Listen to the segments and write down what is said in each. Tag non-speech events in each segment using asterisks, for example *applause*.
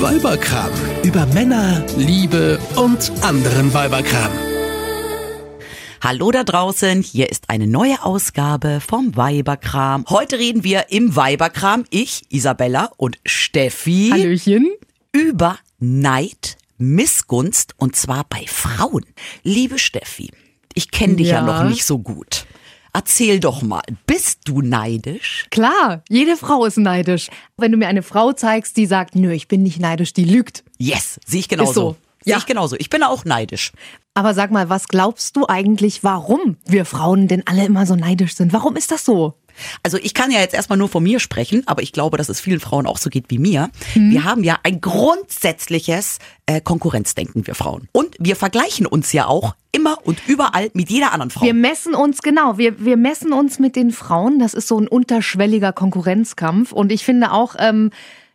Weiberkram. Über Männer, Liebe und anderen Weiberkram. Hallo da draußen, hier ist eine neue Ausgabe vom Weiberkram. Heute reden wir im Weiberkram, ich, Isabella und Steffi, Hallöchen. über Neid, Missgunst und zwar bei Frauen. Liebe Steffi, ich kenne dich ja. Ja. noch nicht so gut. Erzähl doch mal, bist du neidisch? Klar, jede Frau ist neidisch. Wenn du mir eine Frau zeigst, die sagt, nö, ich bin nicht neidisch, die lügt. Yes, sehe ich genauso. Ist so. Sehe Ja. ich genauso. Ich bin auch neidisch. Aber sag mal, was glaubst du eigentlich, warum wir Frauen denn alle immer so neidisch sind? Warum ist das so? Also ich kann ja jetzt erstmal nur von mir sprechen, aber ich glaube, dass es vielen Frauen auch so geht wie mir. Mhm. Wir haben ja ein grundsätzliches äh, Konkurrenzdenken, wir Frauen. Und wir vergleichen uns ja auch immer und überall mit jeder anderen Frau. Wir messen uns, genau, wir, wir messen uns mit den Frauen. Das ist so ein unterschwelliger Konkurrenzkampf. Und ich finde auch, ähm,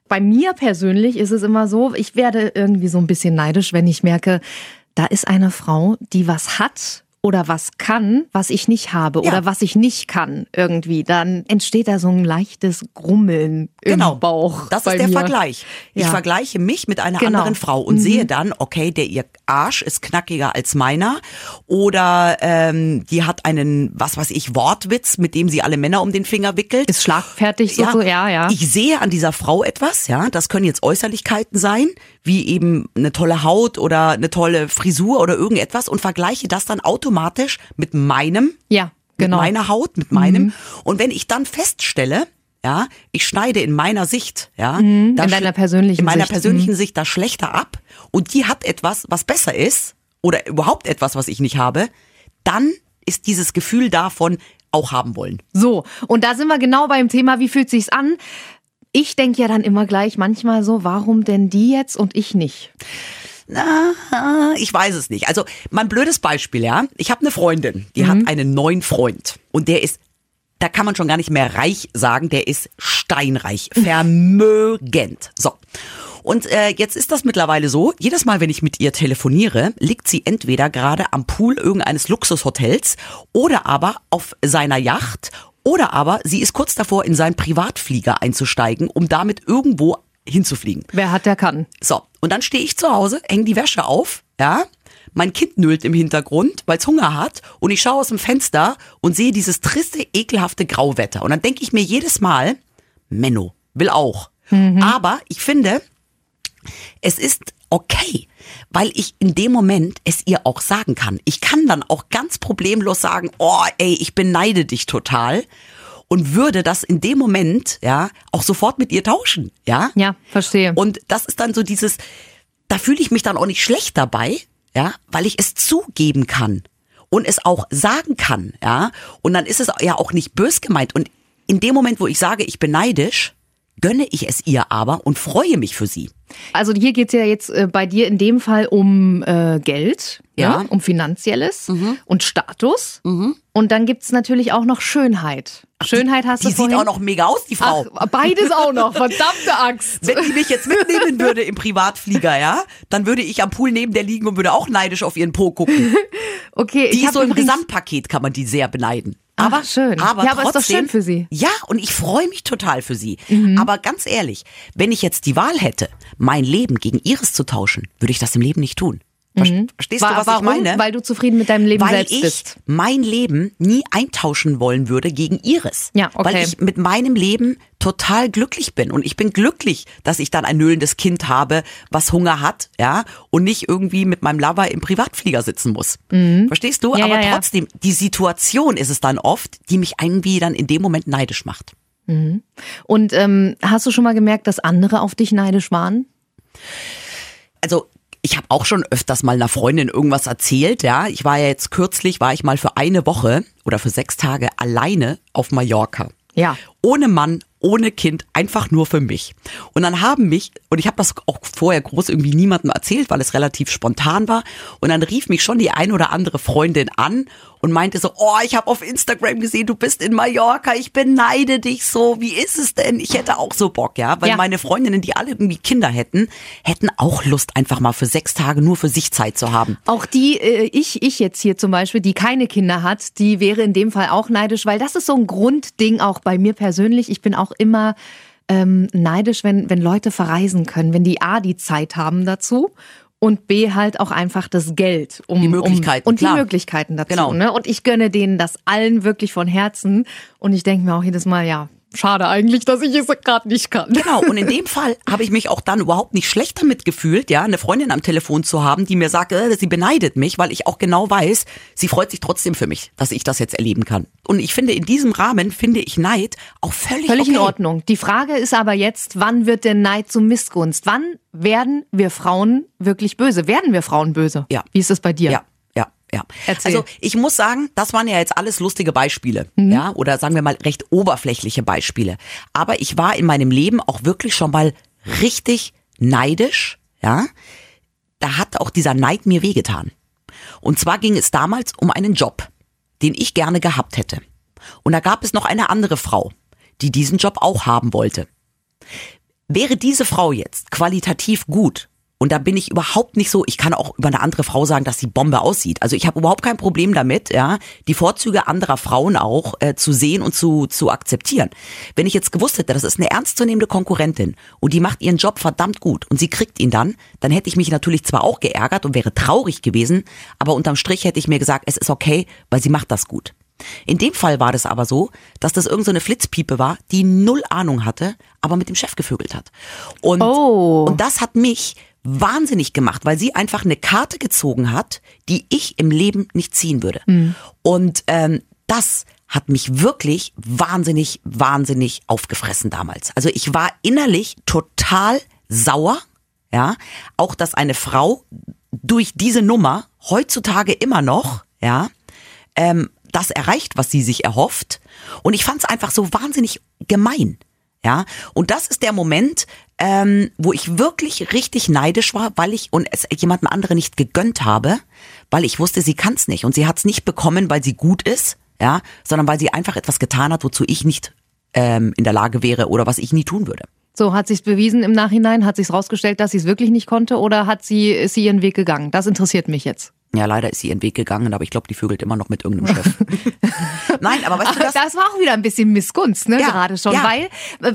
bei mir persönlich ist es immer so, ich werde irgendwie so ein bisschen neidisch, wenn ich merke, da ist eine Frau, die was hat oder was kann, was ich nicht habe Ja. oder was ich nicht kann irgendwie. Dann entsteht da so ein leichtes Grummeln Genau. im Bauch. Das ist der mir. Vergleich. Ich Ja. vergleiche mich mit einer Genau. anderen Frau und sehe dann, okay, der ihr Arsch ist knackiger als meiner oder ähm, die hat einen, was weiß ich, Wortwitz, mit dem sie alle Männer um den Finger wickelt. Ist schlagfertig so, so, ja, ja. Ich sehe an dieser Frau etwas, ja. Das können jetzt Äußerlichkeiten sein, wie eben eine tolle Haut oder eine tolle Frisur oder irgendetwas und vergleiche das dann automatisch mit meinem, ja, genau. mit meiner Haut, mit meinem. Und wenn ich dann feststelle, ja, ich schneide in meiner Sicht, ja, Mhm. in deiner persönlichen in meiner Sicht. Mhm. persönlichen Sicht da schlechter ab und die hat etwas, was besser ist oder überhaupt etwas, was ich nicht habe, dann ist dieses Gefühl davon auch haben wollen. So, und da sind wir genau beim Thema, wie fühlt sich's an? Ich denke ja dann immer gleich manchmal so, warum denn die jetzt und ich nicht? Na, ich weiß es nicht. Also, mein blödes Beispiel, ja. Ich habe eine Freundin, die Mhm. hat einen neuen Freund und der ist, da kann man schon gar nicht mehr reich sagen, der ist steinreich, vermögend. So. Und äh, jetzt ist das mittlerweile so, jedes Mal, wenn ich mit ihr telefoniere, liegt sie entweder gerade am Pool irgendeines Luxushotels oder aber auf seiner Yacht oder aber sie ist kurz davor, in seinen Privatflieger einzusteigen, um damit irgendwo hinzufliegen. Wer hat, der kann. So, und dann stehe ich zu Hause, hänge die Wäsche auf, ja. Mein Kind nüllt im Hintergrund, weil es Hunger hat. Und ich schaue aus dem Fenster und sehe dieses triste, ekelhafte Grauwetter. Und dann denke ich mir jedes Mal, Menno, will auch. Aber ich finde, es ist okay, weil ich in dem Moment es ihr auch sagen kann. Ich kann dann auch ganz problemlos sagen, oh ey, ich beneide dich total und würde das in dem Moment, ja, auch sofort mit ihr tauschen, ja? Ja, verstehe. Und das ist dann so dieses, da fühle ich mich dann auch nicht schlecht dabei, ja, weil ich es zugeben kann und es auch sagen kann, ja. Und dann ist es ja auch nicht bös gemeint. Und in dem Moment, wo ich sage, ich bin neidisch, gönne ich es ihr aber und freue mich für sie. Also hier geht's ja jetzt äh, bei dir in dem Fall um äh, Geld, ja. Ja. um finanzielles und Status. Und dann gibt's natürlich auch noch Schönheit. Schönheit hast Die du sieht vorhin. auch noch mega aus, die Frau. Ach, beides auch noch, verdammte Axt. Wenn die mich jetzt mitnehmen würde im Privatflieger, ja, dann würde ich am Pool neben der liegen und würde auch neidisch auf ihren Po gucken. *laughs* Okay, Die ich ist so im übrigens- Gesamtpaket, kann man die sehr beneiden. Ach, Aber schön. Aber Ja, aber ist trotzdem, doch schön für sie. Mhm. Ja, und ich freue mich total für sie. Aber ganz ehrlich, wenn ich jetzt die Wahl hätte, mein Leben gegen ihres zu tauschen, würde ich das im Leben nicht tun. Ver- Verstehst du, Wa- was Warum? ich meine? Weil du zufrieden mit deinem Leben Weil selbst ich bist. mein Leben nie eintauschen wollen würde gegen ihres. Ja, okay. Weil ich mit meinem Leben total glücklich bin. Und ich bin glücklich, dass ich dann ein nölendes Kind habe, was Hunger hat, ja, und nicht irgendwie mit meinem Lover im Privatflieger sitzen muss. Verstehst du? Mhm. Ja, Aber ja, ja. trotzdem, die Situation ist es dann oft, die mich irgendwie dann in dem Moment neidisch macht. Und ähm, hast du schon mal gemerkt, dass andere auf dich neidisch waren? also ich habe auch schon öfters mal einer Freundin irgendwas erzählt, ja. Ich war ja jetzt kürzlich, war ich mal für eine Woche oder für sechs Tage alleine auf Mallorca. Ja. Ohne Mann, ohne Kind, einfach nur für mich. Und dann haben mich, und ich habe das auch vorher groß irgendwie niemandem erzählt, weil es relativ spontan war, und dann rief mich schon die ein oder andere Freundin an und meinte so, oh, ich habe auf Instagram gesehen, du bist in Mallorca, ich beneide dich so, wie ist es denn? Ich hätte auch so Bock, ja, weil Ja. meine Freundinnen, die alle irgendwie Kinder hätten, hätten auch Lust, einfach mal für sechs Tage nur für sich Zeit zu haben. Auch die, äh, ich, ich jetzt hier zum Beispiel, die keine Kinder hat, die wäre in dem Fall auch neidisch, weil das ist so ein Grundding auch bei mir persönlich. Ich bin auch immer ähm, neidisch, wenn, wenn Leute verreisen können, wenn die A, die Zeit haben dazu und B halt auch einfach das Geld um Die Möglichkeiten, um, und klar. die Möglichkeiten dazu. Genau. Ne? Und ich gönne denen das allen wirklich von Herzen. Und ich denke mir auch jedes Mal, ja, schade eigentlich, dass ich es gerade nicht kann. Genau, und in dem *laughs* Fall habe ich mich auch dann überhaupt nicht schlecht damit gefühlt, ja, eine Freundin am Telefon zu haben, die mir sagt, äh, sie beneidet mich, weil ich auch genau weiß, sie freut sich trotzdem für mich, dass ich das jetzt erleben kann. Und ich finde, in diesem Rahmen finde ich Neid auch völlig, Völlig okay. in Ordnung. Die Frage ist aber jetzt, wann wird der Neid zum Missgunst? Wann werden wir Frauen wirklich böse? Werden wir Frauen böse? Ja. Wie ist es bei dir? Ja, ja. Erzähl. Mhm. Also ich muss sagen, das waren ja jetzt alles lustige Beispiele, ja, oder sagen wir mal recht oberflächliche Beispiele. Aber ich war in meinem Leben auch wirklich schon mal richtig neidisch, ja. Da hat auch dieser Neid mir wehgetan. Und zwar ging es damals um einen Job, den ich gerne gehabt hätte. Und da gab es noch eine andere Frau, die diesen Job auch haben wollte. Wäre diese Frau jetzt qualitativ gut, und da bin ich überhaupt nicht so, ich kann auch über eine andere Frau sagen, dass sie Bombe aussieht. Also ich habe überhaupt kein Problem damit, ja, die Vorzüge anderer Frauen auch äh, zu sehen und zu, zu akzeptieren. Wenn ich jetzt gewusst hätte, das ist eine ernstzunehmende Konkurrentin und die macht ihren Job verdammt gut und sie kriegt ihn dann, dann hätte ich mich natürlich zwar auch geärgert und wäre traurig gewesen, aber unterm Strich hätte ich mir gesagt, es ist okay, weil sie macht das gut. In dem Fall war das aber so, dass das irgendeine so eine Flitzpiepe war, die null Ahnung hatte, aber mit dem Chef gevögelt hat. Und, Oh. und das hat mich wahnsinnig gemacht, weil sie einfach eine Karte gezogen hat, die ich im Leben nicht ziehen würde. Und ähm, das hat mich wirklich wahnsinnig, wahnsinnig aufgefressen damals. Also ich war innerlich total sauer, ja, auch dass eine Frau durch diese Nummer heutzutage immer noch, ja, ähm, das erreicht, was sie sich erhofft. Und ich fand es einfach so wahnsinnig gemein. Ja, und das ist der Moment, ähm, wo ich wirklich richtig neidisch war, weil ich und es jemandem anderen nicht gegönnt habe, weil ich wusste, sie kann es nicht und sie hat es nicht bekommen, weil sie gut ist, ja, sondern weil sie einfach etwas getan hat, wozu ich nicht ähm, in der Lage wäre oder was ich nie tun würde. So, hat sich's bewiesen im Nachhinein? Hat sich's rausgestellt, dass sie es wirklich nicht konnte? Oder hat sie, ist sie ihren Weg gegangen? Das interessiert mich jetzt. Ja, leider ist sie ihren Weg gegangen, aber ich glaube, die vögelt immer noch mit irgendeinem Chef. *laughs* Nein, aber weißt du, das, das war auch wieder ein bisschen Missgunst, ne, Ja, gerade schon. ja. Weil,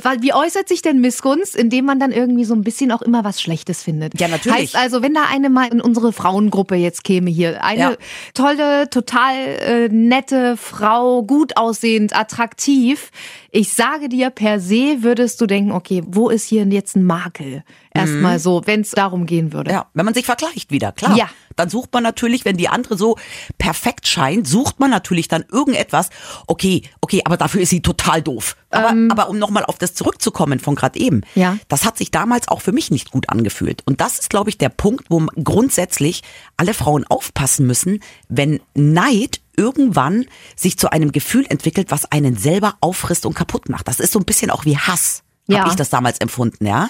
weil, wie äußert sich denn Missgunst? Indem man dann irgendwie so ein bisschen auch immer was Schlechtes findet. Ja, natürlich. Heißt also, wenn da eine mal in unsere Frauengruppe jetzt käme hier, eine Ja. tolle, total äh, nette Frau, gut aussehend, attraktiv. Ich sage dir, per se würdest du denken, okay, wo ist hier jetzt ein Makel? Erstmal so, wenn es darum gehen würde. Mhm. Ja, wenn man sich vergleicht wieder, klar. Ja. Dann sucht man natürlich, wenn die andere so perfekt scheint, sucht man natürlich dann irgendetwas. Okay, okay, aber dafür ist sie total doof. Aber, aber um nochmal auf das zurückzukommen von gerade eben. Ähm. Ja. Das hat sich damals auch für mich nicht gut angefühlt. Und das ist, glaube ich, der Punkt, wo grundsätzlich alle Frauen aufpassen müssen, wenn Neid irgendwann sich zu einem Gefühl entwickelt, was einen selber auffrisst und kaputt macht. Das ist so ein bisschen auch wie Hass, Ja. habe ich das damals empfunden, ja.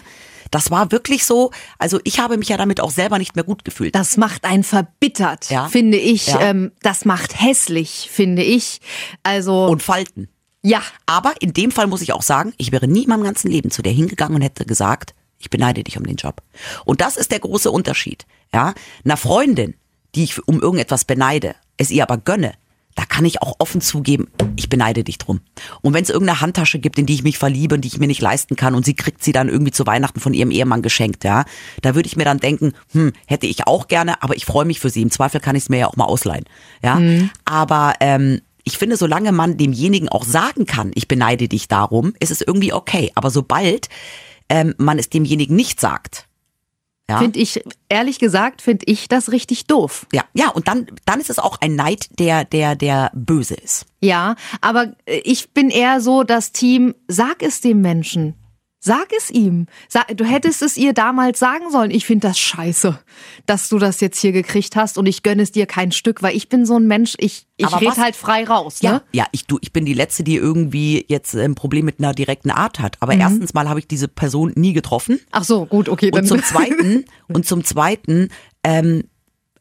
Das war wirklich so, also ich habe mich ja damit auch selber nicht mehr gut gefühlt. Das macht einen verbittert, Ja. finde ich. Ja. Ähm, das macht hässlich, finde ich. Also, und Falten. ja. Aber in dem Fall muss ich auch sagen, ich wäre nie in meinem ganzen Leben zu der hingegangen und hätte gesagt, ich beneide dich um den Job. Und das ist der große Unterschied. Ja, einer Freundin, die ich um irgendetwas beneide, es ihr aber gönne, da kann ich auch offen zugeben, ich beneide dich drum. Und wenn es irgendeine Handtasche gibt, in die ich mich verliebe und die ich mir nicht leisten kann und sie kriegt sie dann irgendwie zu Weihnachten von ihrem Ehemann geschenkt, ja, da würde ich mir dann denken, hm, hätte ich auch gerne, aber ich freue mich für sie. Im Zweifel kann ich es mir ja auch mal ausleihen. Ja, aber ähm, ich finde, solange man demjenigen auch sagen kann, ich beneide dich darum, ist es irgendwie okay. Aber sobald ähm, man es demjenigen nicht sagt, ja, Finde ich, ehrlich gesagt, finde ich das richtig doof. ja, ja, und dann, dann ist es auch ein Neid, der, der, der böse ist. Ja, aber ich bin eher so das Team, sag es dem Menschen. Sag es ihm. Sag, du hättest es ihr damals sagen sollen. Ich finde das scheiße, dass du das jetzt hier gekriegt hast und ich gönne es dir kein Stück, weil ich bin so ein Mensch, ich, ich rede halt frei raus. Ja, Ne? ja, ich, du, ich bin die Letzte, die irgendwie jetzt ein Problem mit einer direkten Art hat. Aber erstens mal habe ich diese Person nie getroffen. Ach so, gut, okay. Und zum *laughs* Zweiten, und zum Zweiten, ähm,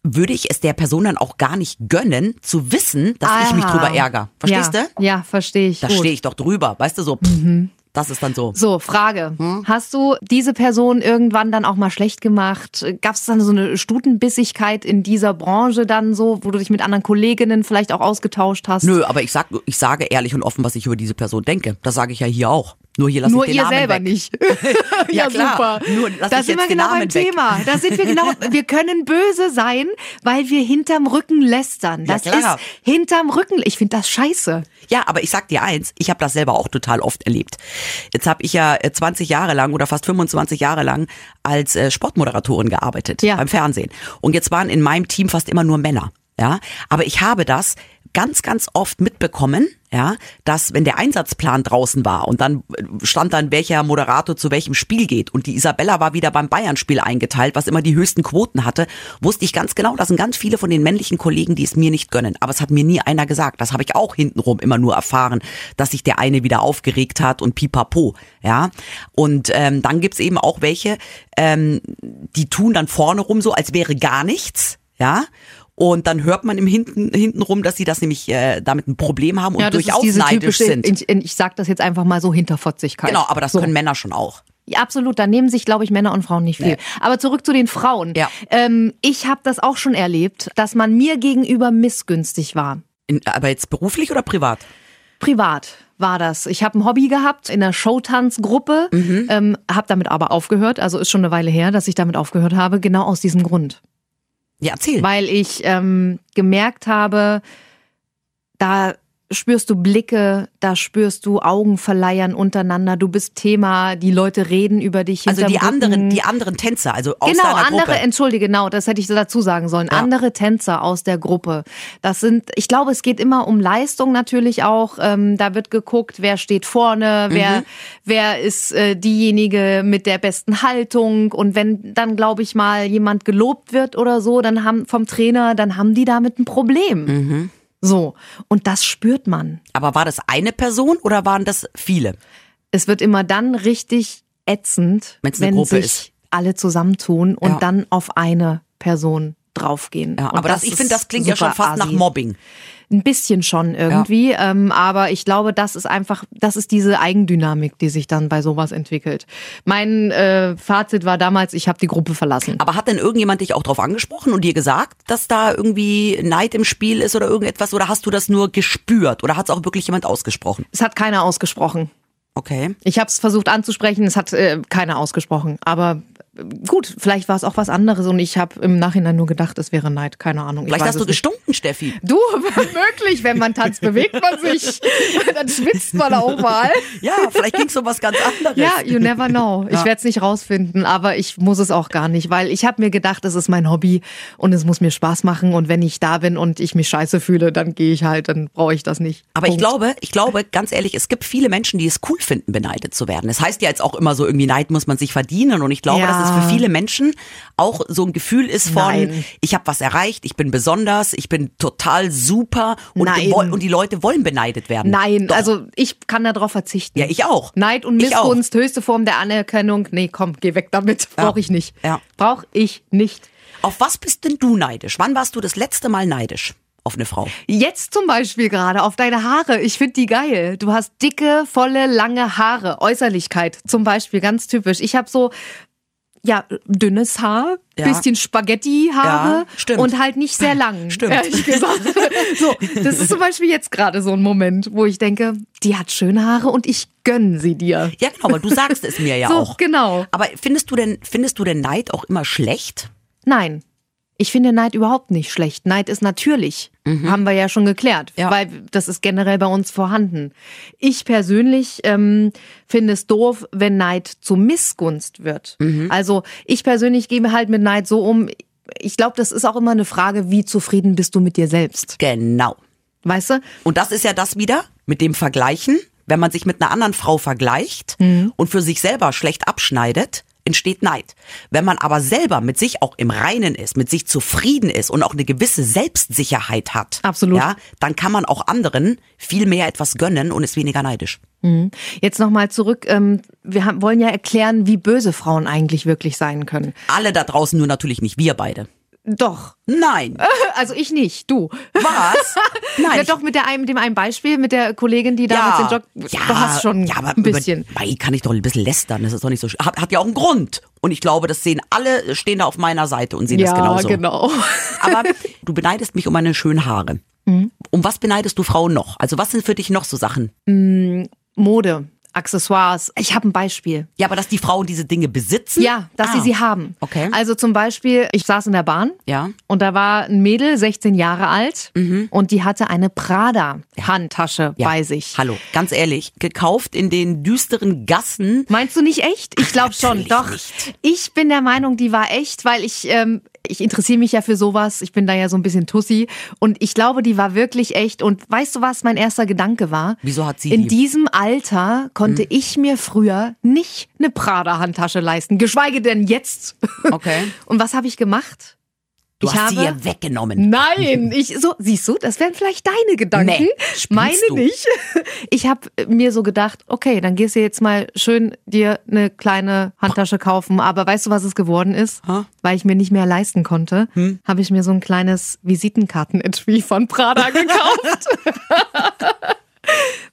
würde ich es der Person dann auch gar nicht gönnen, zu wissen, dass ich mich Aha. drüber ärgere. Verstehst ja, du? Ja, verstehe ich. Da stehe ich doch drüber. Weißt du so, pff, Mhm. Das ist dann so. So, Frage. Hm? Hast du diese Person irgendwann dann auch mal schlecht gemacht? Gab es dann so eine Stutenbissigkeit in dieser Branche dann so, wo du dich mit anderen Kolleginnen vielleicht auch ausgetauscht hast? Nö, aber ich sag, ich sage ehrlich und offen, was ich über diese Person denke. Das sage ich ja hier auch. Nur hier lasse Nur ich den ihr Namen selber weg. nicht. *laughs* Ja, klar. Nur lass da sind wir genau beim. Thema. Da sind wir genau. *laughs* Wir können böse sein, weil wir hinterm Rücken lästern. Ja, Das klar. ist hinterm Rücken. Ich finde das scheiße. Ja, aber ich sag dir eins, ich habe das selber auch total oft erlebt. Jetzt habe ich ja äh, 20 Jahre lang oder fast 25 Jahre lang als äh, Sportmoderatorin gearbeitet Ja. beim Fernsehen. Und jetzt waren in meinem Team fast immer nur Männer. Ja, aber ich habe das ganz, ganz oft mitbekommen, ja, dass wenn der Einsatzplan draußen war und dann äh, stand dann, welcher Moderator zu welchem Spiel geht und die Isabella war wieder beim Bayern-Spiel eingeteilt, was immer die höchsten Quoten hatte, wusste ich ganz genau, das sind ganz viele von den männlichen Kollegen, die es mir nicht gönnen. Aber es hat mir nie einer gesagt. Das habe ich auch hintenrum immer nur erfahren, dass sich der eine wieder aufgeregt hat und pipapo, ja. Und ähm, dann gibt's eben auch welche, ähm, die tun dann vorne rum so, als wäre gar nichts, ja. Und dann hört man im Hinten, hintenrum, dass sie das nämlich äh, damit ein Problem haben und durchaus neidisch sind. ich, ich sag das jetzt einfach mal so Hinterfotzigkeit. Genau, aber das so. können Männer schon auch. Ja, absolut, da nehmen sich, glaube ich, Männer und Frauen nicht viel. Nee. Aber zurück zu den Frauen. Ja. Ähm, ich habe das auch schon erlebt, dass man mir gegenüber missgünstig war. In, aber jetzt beruflich oder privat? Privat war das. Ich habe ein Hobby gehabt in der Showtanzgruppe, Mhm. ähm, habe damit aber aufgehört. Also ist schon eine Weile her, dass ich damit aufgehört habe, genau aus diesem Grund. Ja, erzähl. Weil ich ähm, gemerkt habe, da spürst du Blicke, da spürst du Augenverleihern untereinander, du bist Thema, die Leute reden über dich also die anderen, die anderen Tänzer, also aus Genau, deiner andere, Gruppe. entschuldige, genau, das hätte ich dazu sagen sollen. Ja. Andere Tänzer aus der Gruppe. Das sind, ich glaube, es geht immer um Leistung natürlich auch. Ähm, da wird geguckt, wer steht vorne, wer, Mhm. wer ist äh, diejenige mit der besten Haltung. Und wenn dann, glaube ich mal, jemand gelobt wird oder so, dann haben vom Trainer, dann haben die damit ein Problem. Mhm. So. Und das spürt man. Aber war das eine Person oder waren das viele? Es wird immer dann richtig ätzend, Wenn's eine wenn sich ist. alle zusammentun und Ja. dann auf eine Person draufgehen. Ja, aber das, ich ist finde, das klingt ja schon fast nach assi. Mobbing. Ein bisschen schon irgendwie, ähm, aber ich glaube, das ist einfach, das ist diese Eigendynamik, die sich dann bei sowas entwickelt. Mein äh, Fazit war damals, ich habe die Gruppe verlassen. Aber hat denn irgendjemand dich auch drauf angesprochen und dir gesagt, dass da irgendwie Neid im Spiel ist oder irgendetwas? Oder hast du das nur gespürt? Oder hat es auch wirklich jemand ausgesprochen? Es hat keiner ausgesprochen. Okay. Ich habe es versucht anzusprechen, es hat äh, keiner ausgesprochen. Aber gut, vielleicht war es auch was anderes und ich habe im Nachhinein nur gedacht, es wäre Neid. Keine Ahnung. Ich Vielleicht hast du nicht. gestunken, Steffi. Du, *laughs* möglich, wenn man tanzt, bewegt man sich. *laughs* Dann schwitzt man auch mal. Ja, vielleicht ging es um was ganz anderes. Ja, you never know. *laughs* Ich werde es nicht rausfinden, aber ich muss es auch gar nicht, weil ich habe mir gedacht, es ist mein Hobby und es muss mir Spaß machen und wenn ich da bin und ich mich scheiße fühle, dann gehe ich halt, dann brauche ich das nicht. Aber ich Punkt. glaube, ich glaube, ganz ehrlich, es gibt viele Menschen, die es cool finden, beneidet zu werden. Es heißt ja jetzt auch immer so, irgendwie Neid muss man sich verdienen. Und ich glaube, Ja. dass es für viele Menschen auch so ein Gefühl ist von, Nein. ich habe was erreicht, ich bin besonders, ich bin total super und, und die Leute wollen beneidet werden. Nein, Doch. also ich kann darauf verzichten. Ja, ich auch. Neid und. Missgunst, höchste Form der Anerkennung. Nee, komm, geh weg damit. Ja. Brauche ich nicht. Ja. Brauche ich nicht. Auf was bist denn du neidisch? Wann warst du das letzte Mal neidisch auf eine Frau? Jetzt zum Beispiel gerade auf deine Haare. Ich finde die geil. Du hast dicke, volle, lange Haare. Äußerlichkeit zum Beispiel, ganz typisch. Ich habe so, ja, dünnes Haar, Ja. bisschen Spaghetti-Haare Ja, und halt nicht sehr lang. *laughs* Stimmt. Ehrlich gesagt. *laughs* So, das ist zum Beispiel jetzt gerade so ein Moment, wo ich denke, die hat schöne Haare und ich gönn sie dir. Ja, genau, aber du sagst es mir ja *laughs* so, auch. genau. Aber findest du denn, findest du denn Neid auch immer schlecht? Nein. Ich finde Neid überhaupt nicht schlecht. Neid ist natürlich. Haben wir ja schon geklärt. Ja. Weil das ist generell bei uns vorhanden. Ich persönlich ähm, finde es doof, wenn Neid zu Missgunst wird. Also ich persönlich gehe halt mit Neid so um. Ich glaube, das ist auch immer eine Frage, wie zufrieden bist du mit dir selbst. Genau. Weißt du? Und das ist ja das wieder mit dem Vergleichen. Wenn man sich mit einer anderen Frau vergleicht und für sich selber schlecht abschneidet, entsteht Neid. Wenn man aber selber mit sich auch im Reinen ist, mit sich zufrieden ist und auch eine gewisse Selbstsicherheit hat, Absolut. ja, dann kann man auch anderen viel mehr etwas gönnen und ist weniger neidisch. Jetzt nochmal zurück. Ähm, wir wollen ja erklären, wie böse Frauen eigentlich wirklich sein können. Alle da draußen nur natürlich nicht, wir beide. Doch. Nein. *laughs* Also ich nicht, du. Was? *laughs* Nein. Ja, doch, mit der einem, dem einen Beispiel, mit der Kollegin, die damals den Job. du hast schon ja, aber ein bisschen. Mei, kann ich doch ein bisschen lästern, das ist doch nicht so. Hat, hat ja auch einen Grund. Und ich glaube, das sehen alle, stehen da auf meiner Seite und sehen das genauso. genau. *laughs* Aber du beneidest mich um meine schönen Haare. Mhm. Um was beneidest du Frauen noch? Also was sind für dich noch so Sachen? Mode. Accessoires. Ich habe ein Beispiel. Ja, aber dass die Frauen diese Dinge besitzen? Ja, dass Ah. sie sie haben. Okay. Also zum Beispiel, ich saß in der Bahn Ja. und da war ein Mädel, 16 Jahre alt, und die hatte eine Prada-Handtasche ja. bei sich. Hallo, ganz ehrlich, gekauft in den düsteren Gassen. Meinst du nicht echt? Ich glaube schon. Doch. nicht. Ich bin der Meinung, die war echt, weil ich ähm, ich interessiere mich ja für sowas. Ich bin da ja so ein bisschen Tussi und ich glaube, die war wirklich echt. Und weißt du, was mein erster Gedanke war? Wieso hat sie In die? diesem Alter konnte ich mir früher nicht eine Prada-Handtasche leisten, geschweige denn jetzt. Okay. *laughs* Und was habe ich gemacht? Du ich hast sie habe- ihr weggenommen. Nein, *laughs* ich so siehst du, das wären vielleicht deine Gedanken, Nee, meine du? nicht. *laughs* Ich habe mir so gedacht, okay, dann gehst du jetzt mal schön dir eine kleine Handtasche kaufen, aber weißt du, was es geworden ist? Ha? Hm? Weil ich mir nicht mehr leisten konnte, habe ich mir so ein kleines Visitenkarten-Etui von Prada gekauft. *laughs*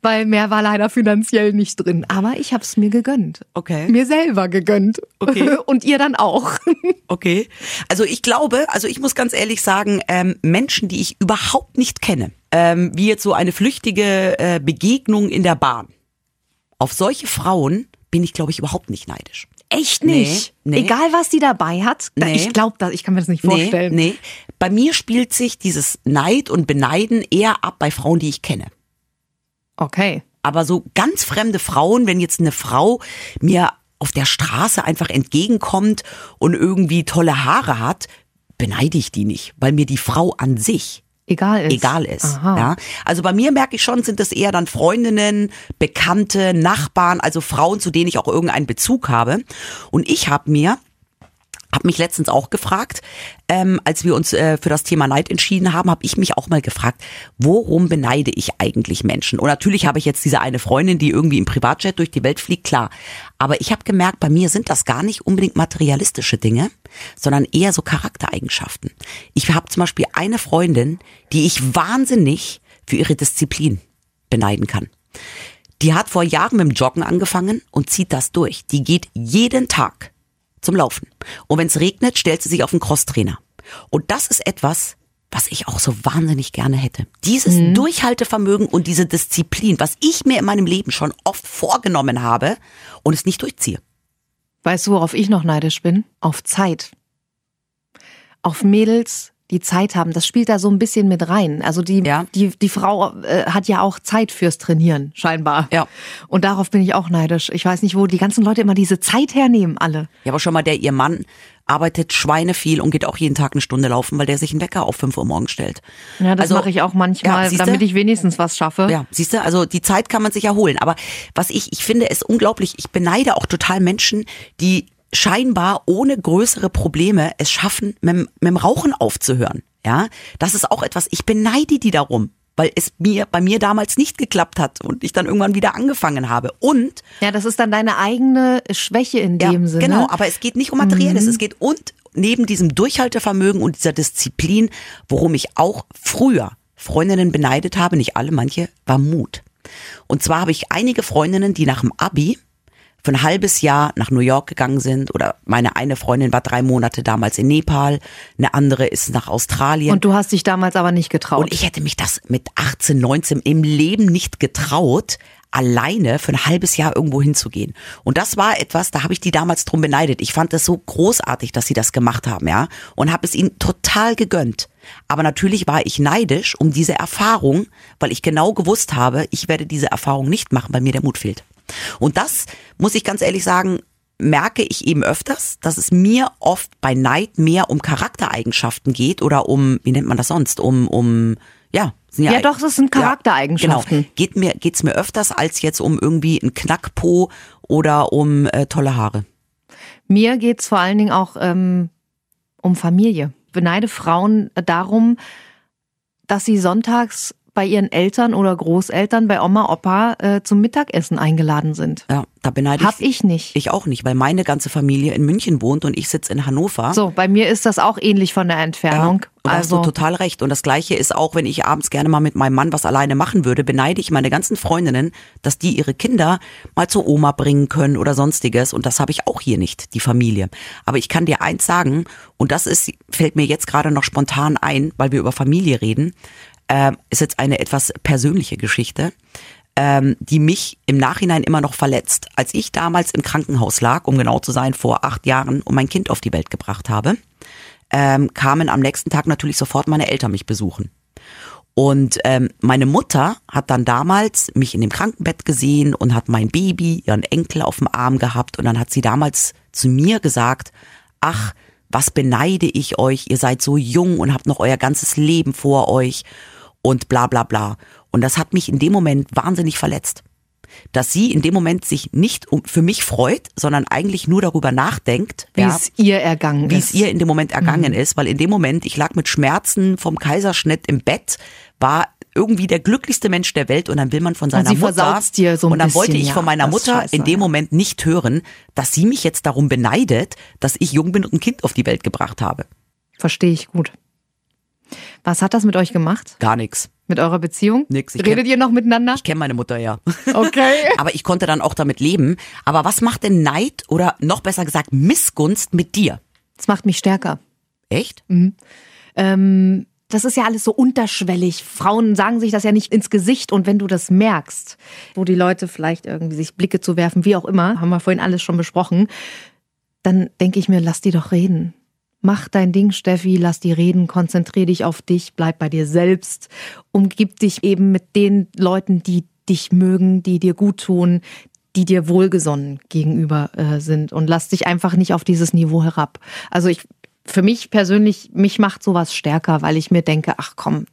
Weil mehr war leider finanziell nicht drin, aber ich habe es mir gegönnt. Okay. Mir selber gegönnt. Okay. *laughs* Und ihr dann auch. *laughs* Okay. Also ich glaube, also ich muss ganz ehrlich sagen, ähm, Menschen, die ich überhaupt nicht kenne, ähm, wie jetzt so eine flüchtige äh, Begegnung in der Bahn, auf solche Frauen bin ich, glaube ich, überhaupt nicht neidisch. Echt Nee, nicht. nee. Egal, was die dabei hat. Nee. Ich glaube das, ich kann mir das nicht vorstellen. Nee, nee. Bei mir spielt sich dieses Neid und Beneiden eher ab bei Frauen, die ich kenne. Okay. Aber so ganz fremde Frauen, wenn jetzt eine Frau mir auf der Straße einfach entgegenkommt und irgendwie tolle Haare hat, beneide ich die nicht, weil mir die Frau an sich Egal ist. egal ist. Ja? Also bei mir merke ich schon, sind es eher dann Freundinnen, Bekannte, Nachbarn, also Frauen, zu denen ich auch irgendeinen Bezug habe. Und ich habe mir habe mich letztens auch gefragt, ähm, als wir uns äh, für das Thema Neid entschieden haben, habe ich mich auch mal gefragt, worum beneide ich eigentlich Menschen? Und natürlich habe ich jetzt diese eine Freundin, die irgendwie im Privatjet durch die Welt fliegt, klar. Aber ich habe gemerkt, bei mir sind das gar nicht unbedingt materialistische Dinge, sondern eher so Charaktereigenschaften. Ich habe zum Beispiel eine Freundin, die ich wahnsinnig für ihre Disziplin beneiden kann. Die hat vor Jahren mit dem Joggen angefangen und zieht das durch. Die geht jeden Tag zum Laufen. Und wenn es regnet, stellt sie sich auf den Crosstrainer. Und das ist etwas, was ich auch so wahnsinnig gerne hätte. Dieses Durchhaltevermögen und diese Disziplin, was ich mir in meinem Leben schon oft vorgenommen habe und es nicht durchziehe. Weißt du, worauf ich noch neidisch bin? Auf Zeit. Auf Mädels, die Zeit haben. Das spielt da so ein bisschen mit rein. Also die, Ja. die, die Frau äh, hat ja auch Zeit fürs Trainieren, scheinbar. Ja. Und darauf bin ich auch neidisch. Ich weiß nicht, wo die ganzen Leute immer diese Zeit hernehmen, alle. Ja, aber schon mal der, ihr Mann arbeitet Schweine viel und geht auch jeden Tag eine Stunde laufen, weil der sich einen Wecker auf 5 Uhr morgens stellt. Ja, das Also, mache ich auch manchmal, ja, damit ich wenigstens was schaffe. Ja, siehst du, also die Zeit kann man sich erholen. Aber was ich, ich finde es unglaublich, ich beneide auch total Menschen, die scheinbar ohne größere Probleme es schaffen, mit, dem- mit dem Rauchen aufzuhören. Ja, das ist auch etwas, ich beneide die darum, weil es mir bei mir damals nicht geklappt hat und ich dann irgendwann wieder angefangen habe. Und Ja, das ist dann deine eigene Schwäche in ja, dem Sinne. Genau, aber es geht nicht um Materielles, es geht und neben diesem Durchhaltevermögen und dieser Disziplin, worum ich auch früher Freundinnen beneidet habe, nicht alle, manche, war Mut. Und zwar habe ich einige Freundinnen, die nach dem Abi für ein halbes Jahr nach New York gegangen sind oder meine eine Freundin war drei Monate damals in Nepal, eine andere ist nach Australien. Und du hast dich damals aber nicht getraut. Und ich hätte mich das mit 18, 19 im Leben nicht getraut, alleine für ein halbes Jahr irgendwo hinzugehen. Und das war etwas, da habe ich die damals drum beneidet. Ich fand das so großartig, dass sie das gemacht haben, ja, und habe es ihnen total gegönnt. Aber natürlich war ich neidisch um diese Erfahrung, weil ich genau gewusst habe, ich werde diese Erfahrung nicht machen, weil mir der Mut fehlt. Und das muss ich ganz ehrlich sagen, merke ich eben öfters, dass es mir oft bei Neid mehr um Charaktereigenschaften geht oder um, wie nennt man das sonst, um, um, ja. sind Ja, doch, das sind Charaktereigenschaften. genau. Geht mir, geht's mir öfters als jetzt um irgendwie ein Knackpo oder um äh, tolle Haare. Mir geht's vor allen Dingen auch ähm, um Familie. Beneide Frauen darum, dass sie sonntags bei ihren Eltern oder Großeltern, bei Oma, Opa äh, zum Mittagessen eingeladen sind. Ja, da beneide Hab ich nicht. Ich auch nicht, weil meine ganze Familie in München wohnt und ich sitze in Hannover. So, bei mir ist das auch ähnlich von der Ja, Entfernung. und da hast also du total recht. Und das Gleiche ist auch, wenn ich abends gerne mal mit meinem Mann was alleine machen würde, beneide ich meine ganzen Freundinnen, dass die ihre Kinder mal zur Oma bringen können oder sonstiges. Und das habe ich auch hier nicht, die Familie. Aber ich kann dir eins sagen, und das ist, fällt mir jetzt gerade noch spontan ein, weil wir über Familie reden, äh, ist jetzt eine etwas persönliche Geschichte. ähm, die mich im Nachhinein immer noch verletzt. Als ich damals im Krankenhaus lag, um genau zu sein, vor acht Jahren und mein Kind auf die Welt gebracht habe, ähm, kamen am nächsten Tag natürlich sofort meine Eltern mich besuchen. Und ähm, meine Mutter hat dann damals mich in dem Krankenbett gesehen und hat mein Baby, ihren Enkel auf dem Arm gehabt. Und dann hat sie damals zu mir gesagt, ach, was beneide ich euch, ihr seid so jung und habt noch euer ganzes Leben vor euch und bla bla bla. Und das hat mich in dem Moment wahnsinnig verletzt. Dass sie in dem Moment sich nicht um, für mich freut, sondern eigentlich nur darüber nachdenkt, Wie ja, es ihr ergangen wie ist. es ihr in dem Moment ergangen ist, weil in dem Moment, ich lag mit Schmerzen vom Kaiserschnitt im Bett, war irgendwie der glücklichste Mensch der Welt und dann will man von seiner sie Mutter dir so ein und dann wollte bisschen, ich ja, von meiner Mutter scheiße, in dem. Moment nicht hören, dass sie mich jetzt darum beneidet, dass ich jung bin und ein Kind auf die Welt gebracht habe. Verstehe ich gut. Was hat das mit euch gemacht? Gar nichts. Mit eurer Beziehung? Nix, ich Redet kenn- ihr noch miteinander? Ich kenne meine Mutter ja. Okay. *laughs* Aber ich konnte dann auch damit leben. Aber was macht denn Neid oder noch besser gesagt Missgunst mit dir? Das macht mich stärker. Echt? Ähm, das ist ja alles so unterschwellig. Frauen sagen sich das ja nicht ins Gesicht. Und wenn du das merkst, wo die Leute vielleicht irgendwie sich Blicke zu werfen, wie auch immer, haben wir vorhin alles schon besprochen, dann denke ich mir, lass die doch reden. Mach dein Ding, Steffi, lass die reden, konzentrier dich auf dich, bleib bei dir selbst, umgib dich eben mit den Leuten, die dich mögen, die dir gut tun, die dir wohlgesonnen gegenüber äh, sind und lass dich einfach nicht auf dieses Niveau herab. Also ich, für mich persönlich, mich macht sowas stärker, weil ich mir denke, ach komm,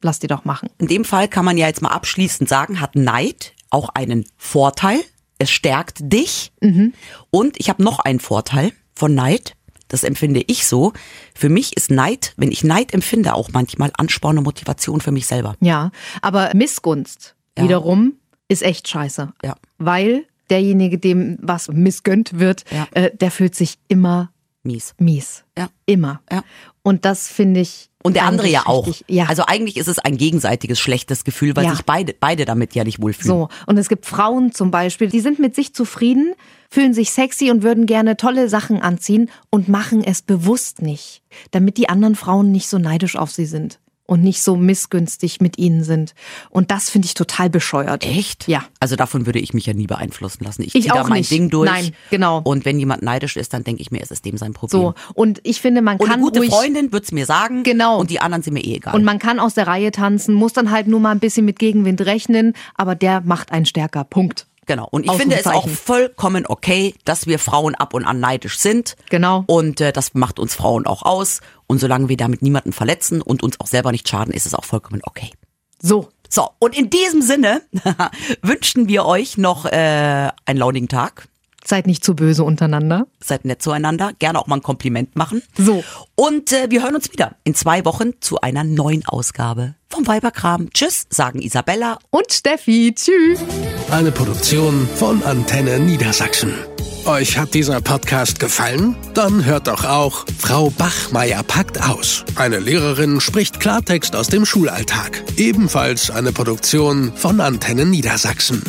lass die doch machen. In dem Fall kann man ja jetzt mal abschließend sagen, hat Neid auch einen Vorteil. Es stärkt dich. Und ich habe noch einen Vorteil von Neid. Das empfinde ich so. Für mich ist Neid, wenn ich Neid empfinde, auch manchmal Ansporn und Motivation für mich selber. Ja, aber Missgunst Ja. wiederum ist echt scheiße. Ja. Weil derjenige, dem was missgönnt wird, Ja. äh, der fühlt sich immer Mies. mies. Ja. Immer. Ja. Und das finde ich. Und der andere ja auch. richtig- Ja. Also eigentlich ist es ein gegenseitiges schlechtes Gefühl, weil Ja. sich beide, beide damit ja nicht wohlfühlen. So, und es gibt Frauen zum Beispiel, die sind mit sich zufrieden, fühlen sich sexy und würden gerne tolle Sachen anziehen und machen es bewusst nicht, damit die anderen Frauen nicht so neidisch auf sie sind und nicht so missgünstig mit ihnen sind. Und das finde ich total bescheuert. Echt? Ja. Also davon würde ich mich ja nie beeinflussen lassen. Ich, Ich ziehe da mein nicht. Ding durch. Nein, genau. Und wenn jemand neidisch ist, dann denke ich mir, es ist dem sein Problem. So, und ich finde, man Und kann eine gute ruhig Freundin wird's mir sagen. Genau. Und die anderen sind mir eh egal. und man kann aus der Reihe tanzen, muss dann halt nur mal ein bisschen mit Gegenwind rechnen, aber der macht einen stärker. Punkt. Genau. Und ich finde es auch vollkommen okay, dass wir Frauen ab und an neidisch sind. Genau. Und äh, das macht uns Frauen auch aus. Und solange wir damit niemanden verletzen und uns auch selber nicht schaden, ist es auch vollkommen okay. So, So, und in diesem Sinne *laughs* wünschen wir euch noch äh, einen launigen Tag. Seid nicht zu böse untereinander. Seid nett zueinander. Gerne auch mal ein Kompliment machen. So. Und äh, wir hören uns wieder in zwei Wochen zu einer neuen Ausgabe vom Weiberkram. Tschüss, sagen Isabella Und Steffi, tschüss. Eine Produktion von Antenne Niedersachsen. Euch hat dieser Podcast gefallen? Dann hört doch auch Frau Bachmeier packt aus. Eine Lehrerin spricht Klartext aus dem Schulalltag. Ebenfalls eine Produktion von Antenne Niedersachsen.